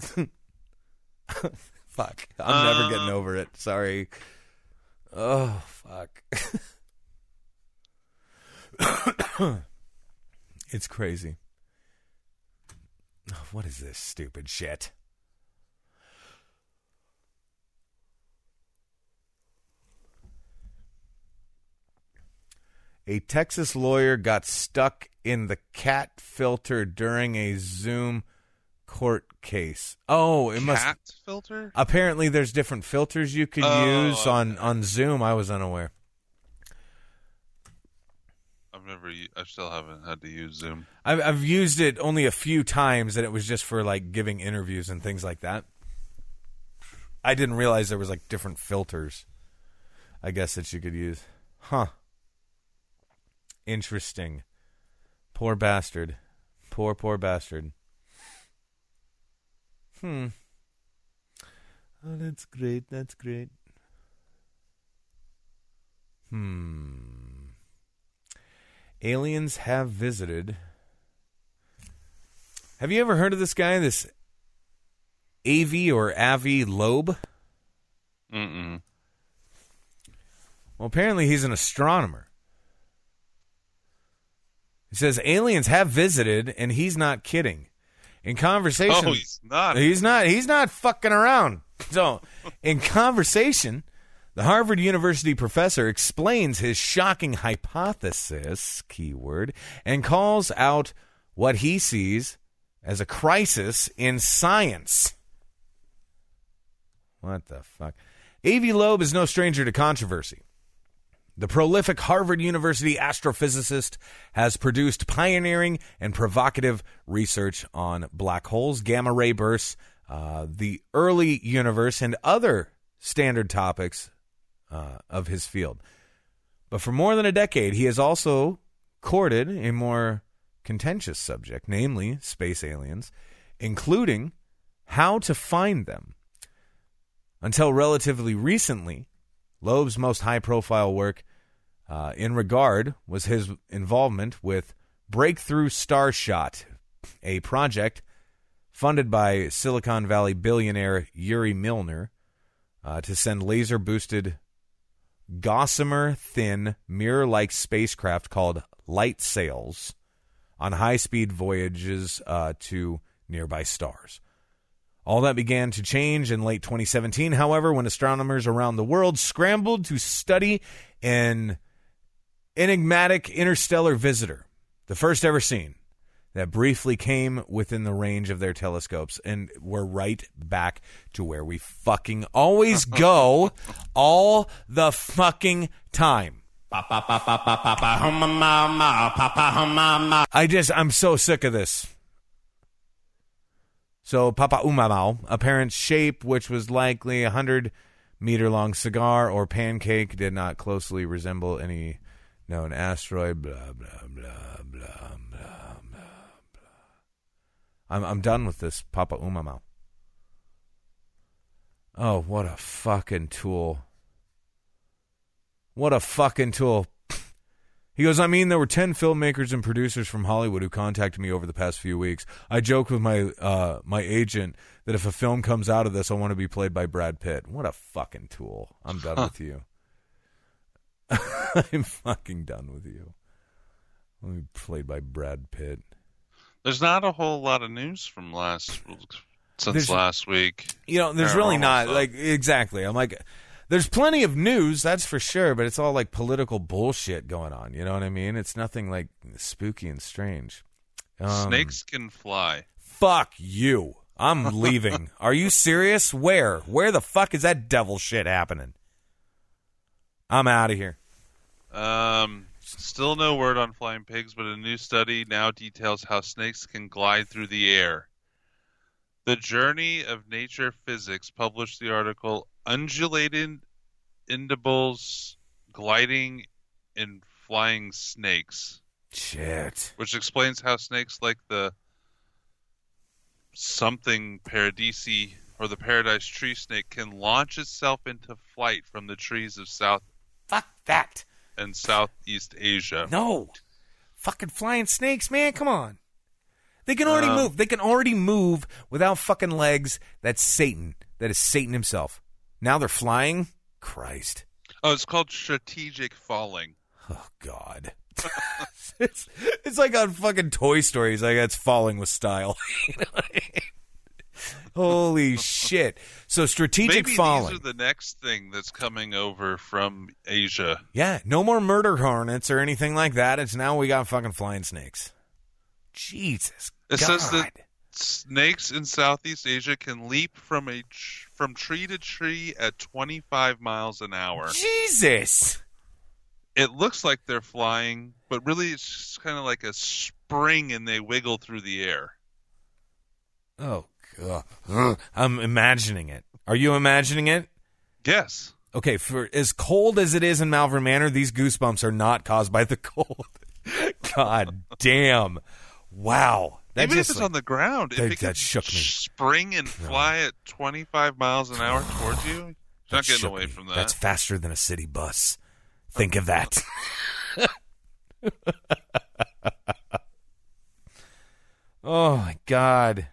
fuck. I'm never getting Uh, over it. Sorry. Oh fuck. it's crazy. What is this stupid shit? A Texas lawyer got stuck in the cat filter during a Zoom court case. Oh, it must Cat filter. apparently there's different filters you could Oh, use on on Zoom. I was unaware. I've never. I still haven't had to use Zoom. I've I've used it only a few times, and it was just for like giving interviews and things like that. I didn't realize there was like different filters. I guess that you could use. Huh. Interesting. Poor bastard. Poor poor bastard. Hmm. Oh, that's great. That's great. Hmm. Aliens have visited. Have you ever heard of this guy, this Avi or Avi Loeb? Mm-mm. Well, apparently he's an astronomer. He says aliens have visited, and he's not kidding. In conversation, Oh, he's not. He's not. He's not fucking around. So, in conversation, the Harvard University professor explains his shocking hypothesis, keyword, and calls out what he sees as a crisis in science. What the fuck? Avi Loeb is no stranger to controversy. The prolific Harvard University astrophysicist has produced pioneering and provocative research on black holes, gamma ray bursts, uh, the early universe, and other standard topics uh, of his field. But for more than a decade, he has also courted a more contentious subject, namely space aliens, including how to find them. Until relatively recently, Loeb's most high profile work Uh, in regard was his involvement with Breakthrough Starshot, a project funded by Silicon Valley billionaire Yuri Milner uh, to send laser boosted gossamer thin mirror like spacecraft called light sails on high speed voyages uh, to nearby stars. All that began to change in late 2017, however, when astronomers around the world scrambled to study an enigmatic interstellar visitor, the first ever seen, that briefly came within the range of their telescopes, and we're right back to where we fucking always go all the fucking time. I just, I'm so sick of this. So, Papa Umamau, a parent's shape, which was likely a hundred meter long cigar or pancake, did not closely resemble any known asteroid. Blah blah blah blah blah blah. I'm I'm done with this Papa Umamau. Oh, what a fucking tool! What a fucking tool! He goes, I mean, there were 10 filmmakers and producers from Hollywood who contacted me over the past few weeks. I joked with my uh, my agent that if a film comes out of this, I want to be played by Brad Pitt. What a fucking tool. I'm done with you. I'm fucking done with you. Let me played by Brad Pitt. There's not a whole lot of news from last since There's- last week. You know, there's really not stuff. like exactly. I'm like, there's plenty of news, that's for sure, but it's all like political bullshit going on. You know what I mean? It's nothing like spooky and strange. Um, Snakes can fly. Fuck you. I'm leaving. Are you serious? Where? Where the fuck is that devil shit happening? I'm out of here. Um, still no word on flying pigs, but a new study now details how snakes can glide through the air. The Journey of Nature Physics published the article Undulating Indibles Gliding in Flying Snakes, Shit. which explains how snakes like the something paradisi or the paradise tree snake can launch itself into flight from the trees of South Fuck that. And Southeast Asia. No. Fucking flying snakes, man. Come on. They can already Um, move. They can already move without fucking legs. That's Satan. That is Satan himself. Now they're flying? Christ. Oh, it's called strategic falling. Oh, God. it's, it's like on fucking Toy Story. It's like, that's falling with style. You know I mean? Holy shit. So strategic Maybe falling. these are the next thing that's coming over from Asia. Yeah, no more murder hornets or anything like that. It's now we got fucking flying snakes. Jesus. It God. says that snakes in Southeast Asia can leap from a tr- from tree to tree at 25 miles an hour. Jesus. It looks like they're flying, but really it's kind of like a spring and they wiggle through the air. Oh god. I'm imagining it. Are you imagining it? Yes. Okay, for as cold as it is in Malvern Manor, these goosebumps are not caused by the cold. God damn. Wow. That Even just if it's like- on the ground, that- if it that can shook me. spring and fly at 25 miles an hour towards you, you're not getting away me. from that. That's faster than a city bus. Think of that. oh my god.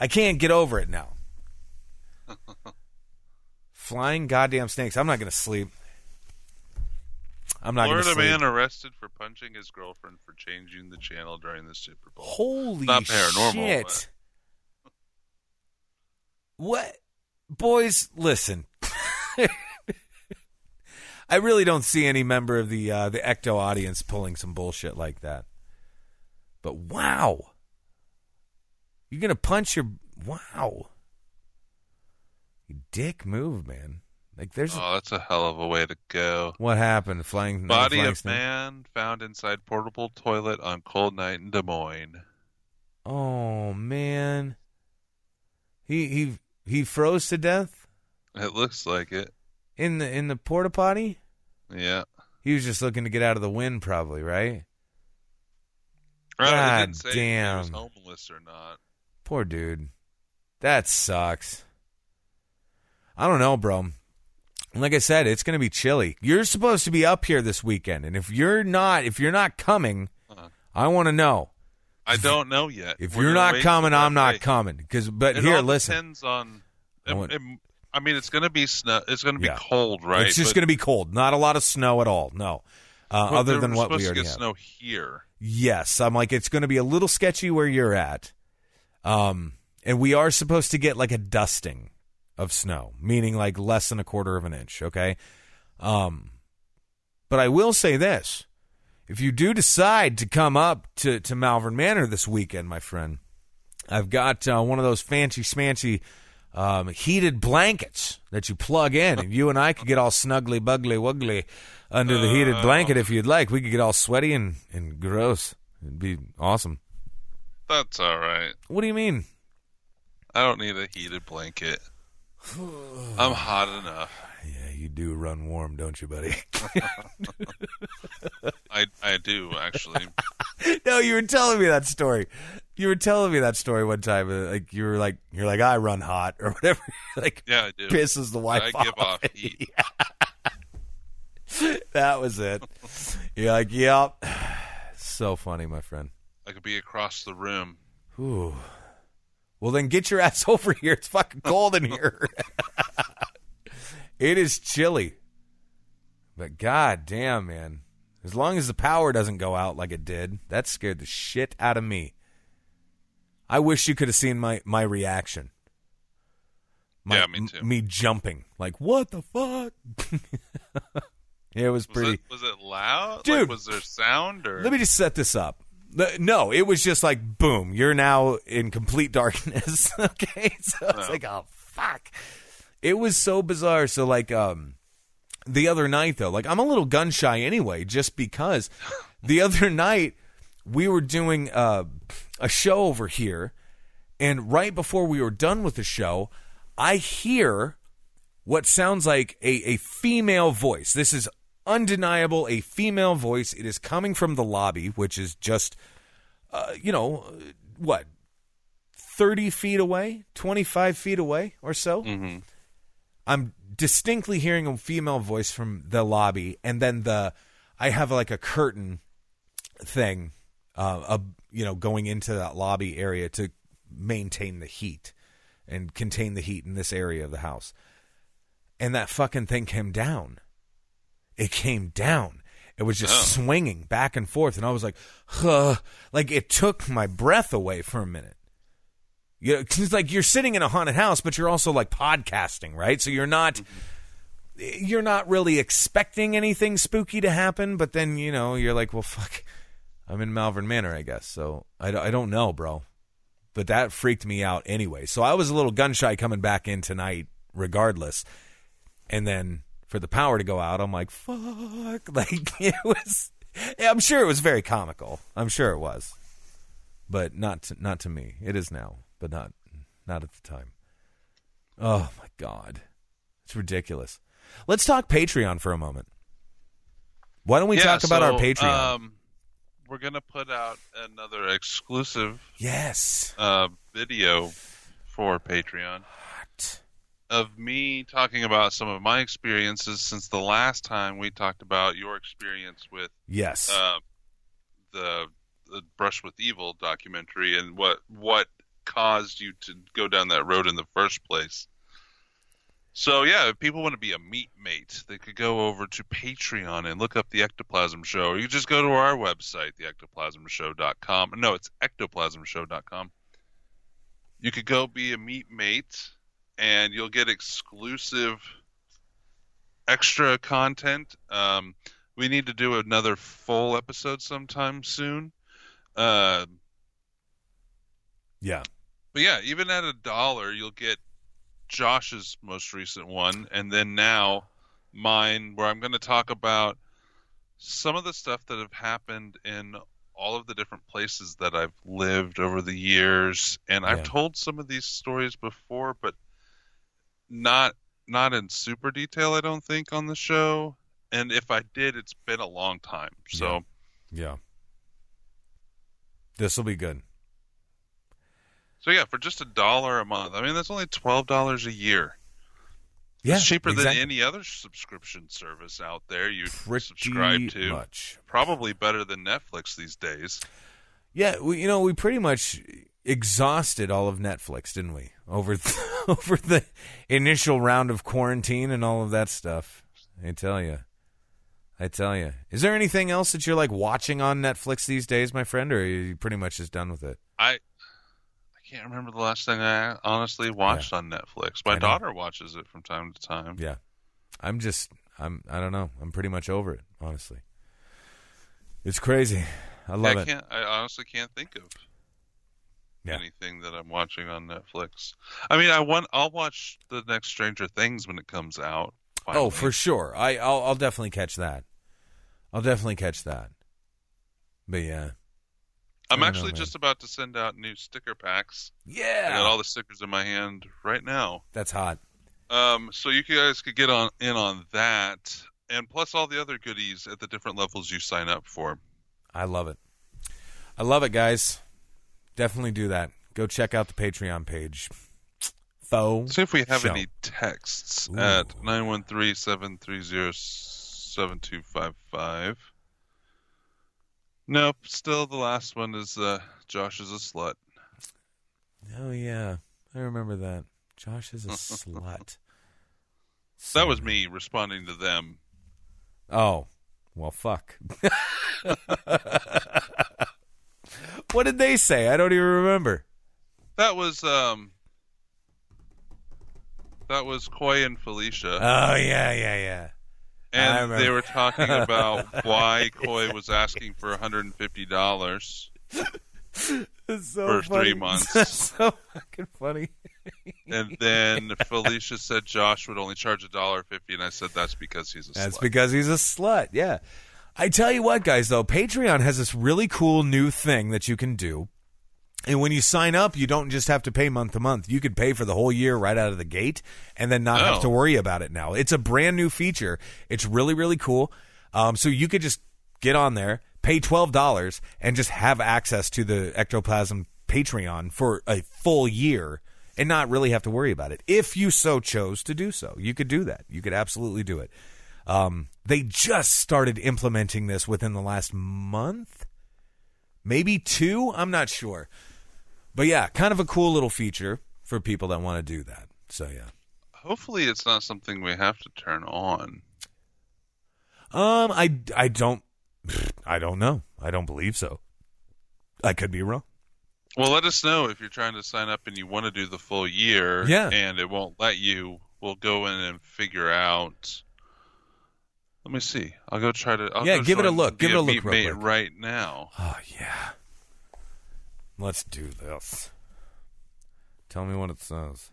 I can't get over it now. Flying goddamn snakes. I'm not going to sleep. I'm not going to Florida man arrested for punching his girlfriend for changing the channel during the Super Bowl. Holy Not paranormal, shit. What? Boys, listen. I really don't see any member of the uh, the Ecto audience pulling some bullshit like that. But wow. You're going to punch your wow. Dick move, man. Like there's Oh, that's a hell of a way to go. what happened flying Body flying of snake? man found inside portable toilet on cold night in Des Moines. Oh man. He he he froze to death It looks like it. In the in the porta potty? Yeah. He was just looking to get out of the wind, probably, right? Right, God they didn't say if he was damn. homeless or not. Poor dude. That sucks. I don't know, bro. Like I said, it's going to be chilly. You're supposed to be up here this weekend, and if you're not, if you're not coming, Uh-huh. I want to know. I don't know yet. If We're you're not coming, I'm not day. coming. Because, but It here, listen, depends on. It- want- it- I mean, it's going to be snow. It's going to be Yeah. cold, right? it's just going to be cold. Not a lot of snow at all. No, uh, other than what supposed we to already get have. snow here. Yes, I'm like it's going to be a little sketchy where you're at. Um, and we are supposed to get like a dusting of snow, meaning like less than a quarter of an inch. Okay. Um, but I will say this: if you do decide to come up to to Malvern Manor this weekend, my friend, I've got uh, one of those fancy smancy um, heated blankets that you plug in, and you and I could get all snuggly, bugly, wuggly under the heated blanket if you'd like. We could get all sweaty and, and gross. It'd be awesome. That's all right. What do you mean? I don't need a heated blanket. I'm hot enough. Yeah, you do run warm, don't you, buddy? I I do actually. no, you were telling me that story. You were telling me that story one time. uh, Like you were like, you're like, I run hot or whatever. like Yeah, I do. pisses the wife I give off off. heat. that was it. You're like, yep. So funny, my friend. I could be across the room. Ooh. Well, then get your ass over here. It's fucking cold in here. it is chilly. But god damn, man. As long as the power doesn't go out like it did, that scared the shit out of me. I wish you could have seen my, my reaction. My, Yeah, me too. Me jumping. Like, what the fuck? it was Was pretty. it was it loud? Dude. Like, was there sound or? Let me just set this up. No, it was just like boom. You're now in complete darkness. okay, so it's Oh. like oh fuck. It was so bizarre. So like um, the other night though, like I'm a little gun shy anyway, just because the other night we were doing uh, a show over here, and right before we were done with the show, I hear what sounds like a, a female voice. This is undeniable, a female voice. It is coming from the lobby, which is just, uh, you know, what, 30 feet away, 25 feet away or so? Mhm. I'm distinctly hearing a female voice from the lobby, and then the I have like a curtain thing, uh, uh, you know, going into that lobby area to maintain the heat and contain the heat in this area of the house. And that fucking thing came down. It came down. It was just Oh. swinging back and forth, and I was like, huh. like it took my breath away for a minute. You know, 'cause it's like you're sitting in a haunted house, but you're also like podcasting, right? So you're not you're not really expecting anything spooky to happen, but then you know you're like, well, fuck, I'm in Malvern Manor, I guess. So I, don't- I don't know, bro. But that freaked me out anyway. So I was a little gun shy coming back in tonight, regardless. And then for the power to go out, I'm like, fuck. Like it was. I'm sure it was very comical. I'm sure it was, but not to, not to me. It is now, but not not at the time. Oh my god, it's ridiculous. Let's talk Patreon for a moment. Why don't we Yeah, talk about our Patreon? Um, we're gonna put out another exclusive yes. uh, video for Patreon of me talking about some of my experiences since the last time we talked about your experience with Yes. uh, the the Brush with Evil documentary and what what caused you to go down that road in the first place. So yeah, if people want to be a meat mate, they could go over to Patreon and look up the Ectoplasm Show. Or you just go to our website, theectoplasmshow.com. No, it's ectoplasmshow.com. You could go be a meat mate, and you'll get exclusive extra content. Um, we need to do another full episode sometime soon. Uh, yeah. but yeah, even at a dollar, you'll get Josh's most recent one, and then now mine, where I'm going to talk about some of the stuff that have happened in all of the different places that I've lived over the years. And Yeah. I've told some of these stories before, but not not in super detail. I don't think on the show. And if I did, it's been a long time. So. Yeah. This will be good. So yeah, for just a dollar a month. I mean, that's only twelve dollars a year. Yeah, it's cheaper exactly. than any other subscription service out there you Pretty subscribe to. much. Probably better than Netflix these days. Yeah, we, you know, we pretty much exhausted all of Netflix, didn't we? Over th- over the initial round of quarantine and all of that stuff. I tell you. I tell you. Is there anything else that you're like watching on Netflix these days, my friend, or are you pretty much just done with it? I I can't remember the last thing I honestly watched on Netflix. My daughter watches it from time to time. Yeah. I'm just I'm I don't know. I'm pretty much over it, honestly. It's crazy. I love I it. can't. I honestly can't think of Yeah. anything that I'm watching on Netflix. I mean, I want. I'll watch the next Stranger Things when it comes out. Oh, for sure. I I'll, I'll definitely catch that. I'll definitely catch that. But yeah. I'm don't know, actually just about to send out new sticker packs. I got all the stickers in my hand right now. That's hot. Um, so you guys could get on in on that, and plus all the other goodies at the different levels you sign up for. I love it. I love it, guys. Definitely do that. Go check out the Patreon page. Faux. See if we have show. any texts Ooh. at 913-730-7255. Nope, still the last one is uh, Josh is a slut. Oh yeah, I remember that. Josh is a slut. That was me responding to them. Oh, well, fuck. what did they say? I don't even remember. That was um that was Coy and Felicia. Oh yeah, yeah, yeah. And they were talking about why Coy was asking for $150 so For funny. three months. That's so fucking funny. and then Felicia said Josh would only charge a dollar fifty and I said that's because he's a That's slut. because he's a slut. Yeah. I tell you what, guys, though, Patreon has this really cool new thing that you can do. And when you sign up, you don't just have to pay month to month. You could pay for the whole year right out of the gate and then not have Oh. to worry about it now. It's a brand new feature. It's really, really cool. Um, so you could just get on there, pay $12, and just have access to the Ectoplasm Patreon for a full year and not really have to worry about it. If you so chose to do so, you could do that. You could absolutely do it. Um, they just started implementing this within the last month, maybe two. I'm not sure, but yeah, kind of a cool little feature for people that want to do that. So yeah, Hopefully it's not something we have to turn on. um, I I don't I don't know. I don't believe so. I could be wrong. Well, let us know if you're trying to sign up and you want to do the full year Yeah. and it won't let you. We'll go in and figure out Let me see. I'll go try to I'll Yeah, give it a look. Give it a look right now. Oh yeah, let's do this. Tell me what it says.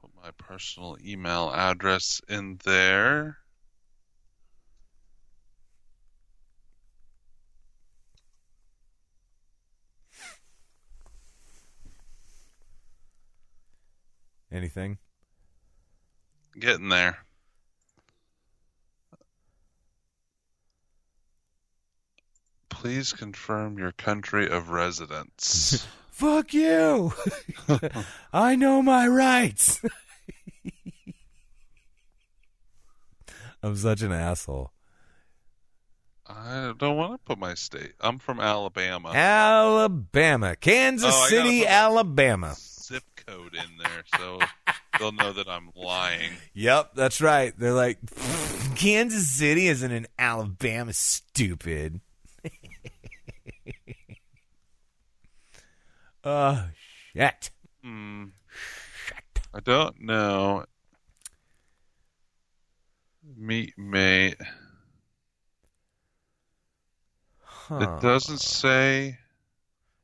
Put my personal email address in there. Anything? Getting there. Please confirm your country of residence. Fuck you! I know my rights. I'm such an asshole. I don't want to put my state. I'm from Alabama. Alabama, Kansas Oh, City, Alabama. Zip code in there, so they'll know that I'm lying. Yep, that's right. They're like, Kansas City isn't in Alabama, stupid. Oh, shit. Hmm. Shit. I don't know. Meet mate. Huh. It doesn't say.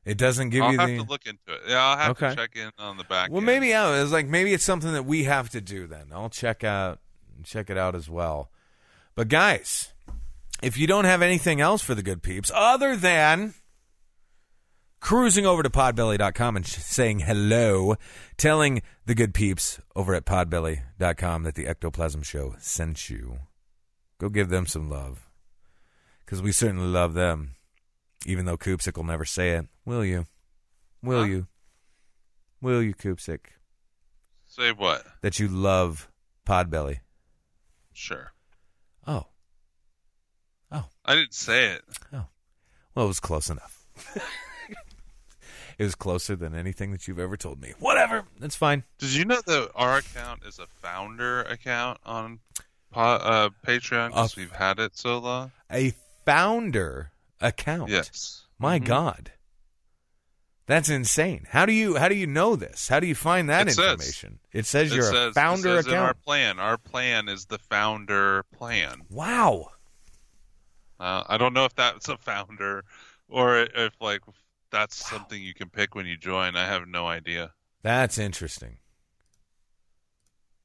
It doesn't give I'll you have the. to look into it. Yeah, I'll have Okay. to check in on the back. Well, end. maybe yeah. It's like maybe it's something that we have to do. Then I'll check out check it out as well. But guys, if you don't have anything else for the good peeps other than cruising over to podbelly.com and saying hello, telling the good peeps over at podbelly.com that the Ectoplasm Show sent you, go give them some love. Because we certainly love them, even though Koopsick will never say it. Will you? Will Huh? you? Will you, Koopsick? Say what? That you love Podbelly. Sure. Oh. Oh. I didn't say it. Oh. Well, it was close enough. it was closer than anything that you've ever told me. Whatever. That's fine. Did you know that our account is a founder account on uh, Patreon because we've had it so long? A founder account. Yes. My Mhm. God. That's insane. How do you how do you know this? How do you find that It says. information? it says you're says, a founder it says in our plan. Our plan is the founder plan. Wow. Uh, I don't know if that's a founder or if like that's something you can pick when you join. I have no idea. That's interesting.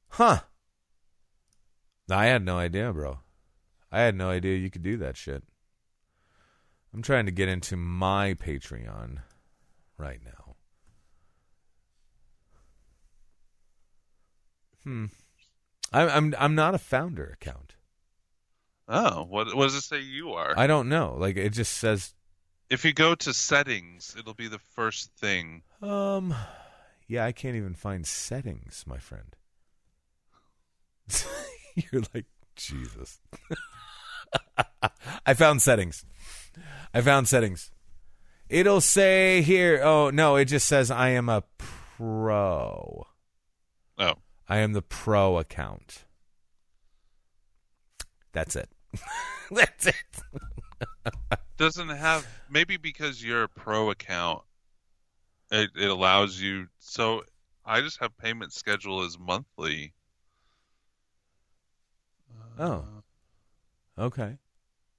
Huh. I had no idea, bro. I had no idea you could do that shit. I'm trying to get into my Patreon right now. Hmm. I'm I'm I'm not a founder account. Oh, what what does it say you are? I don't know. Like it just says if you go to settings, it'll be the first thing. Um, yeah, I can't even find settings, my friend. You're like Jesus. I found settings. I found settings. It'll say here. Oh no, it just says I am a pro. Oh, I am the pro account. That's it. That's it. Doesn't have maybe because you're a pro account, it, it allows you. So I just have payment schedule as monthly. Oh. Okay.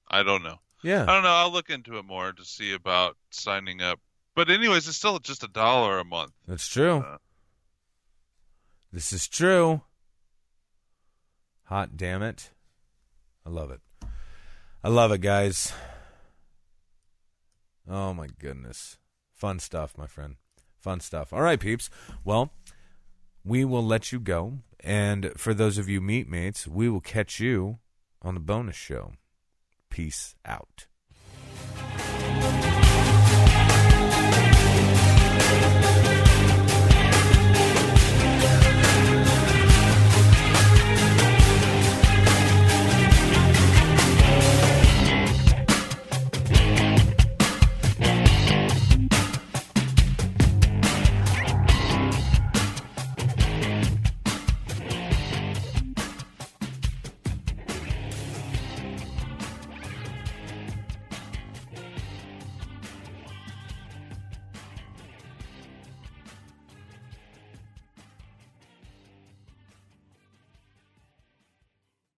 I don't know. Yeah. I don't know. I'll look into it more to see about signing up. But anyways, it's still just a dollar a month. That's true. Uh, This is true. Hot damn it. I love it. I love it, guys. Oh my goodness. Fun stuff, my friend. Fun stuff. All right, peeps. Well, we will let you go. And for those of you meat mates, we will catch you on the bonus show. Peace out.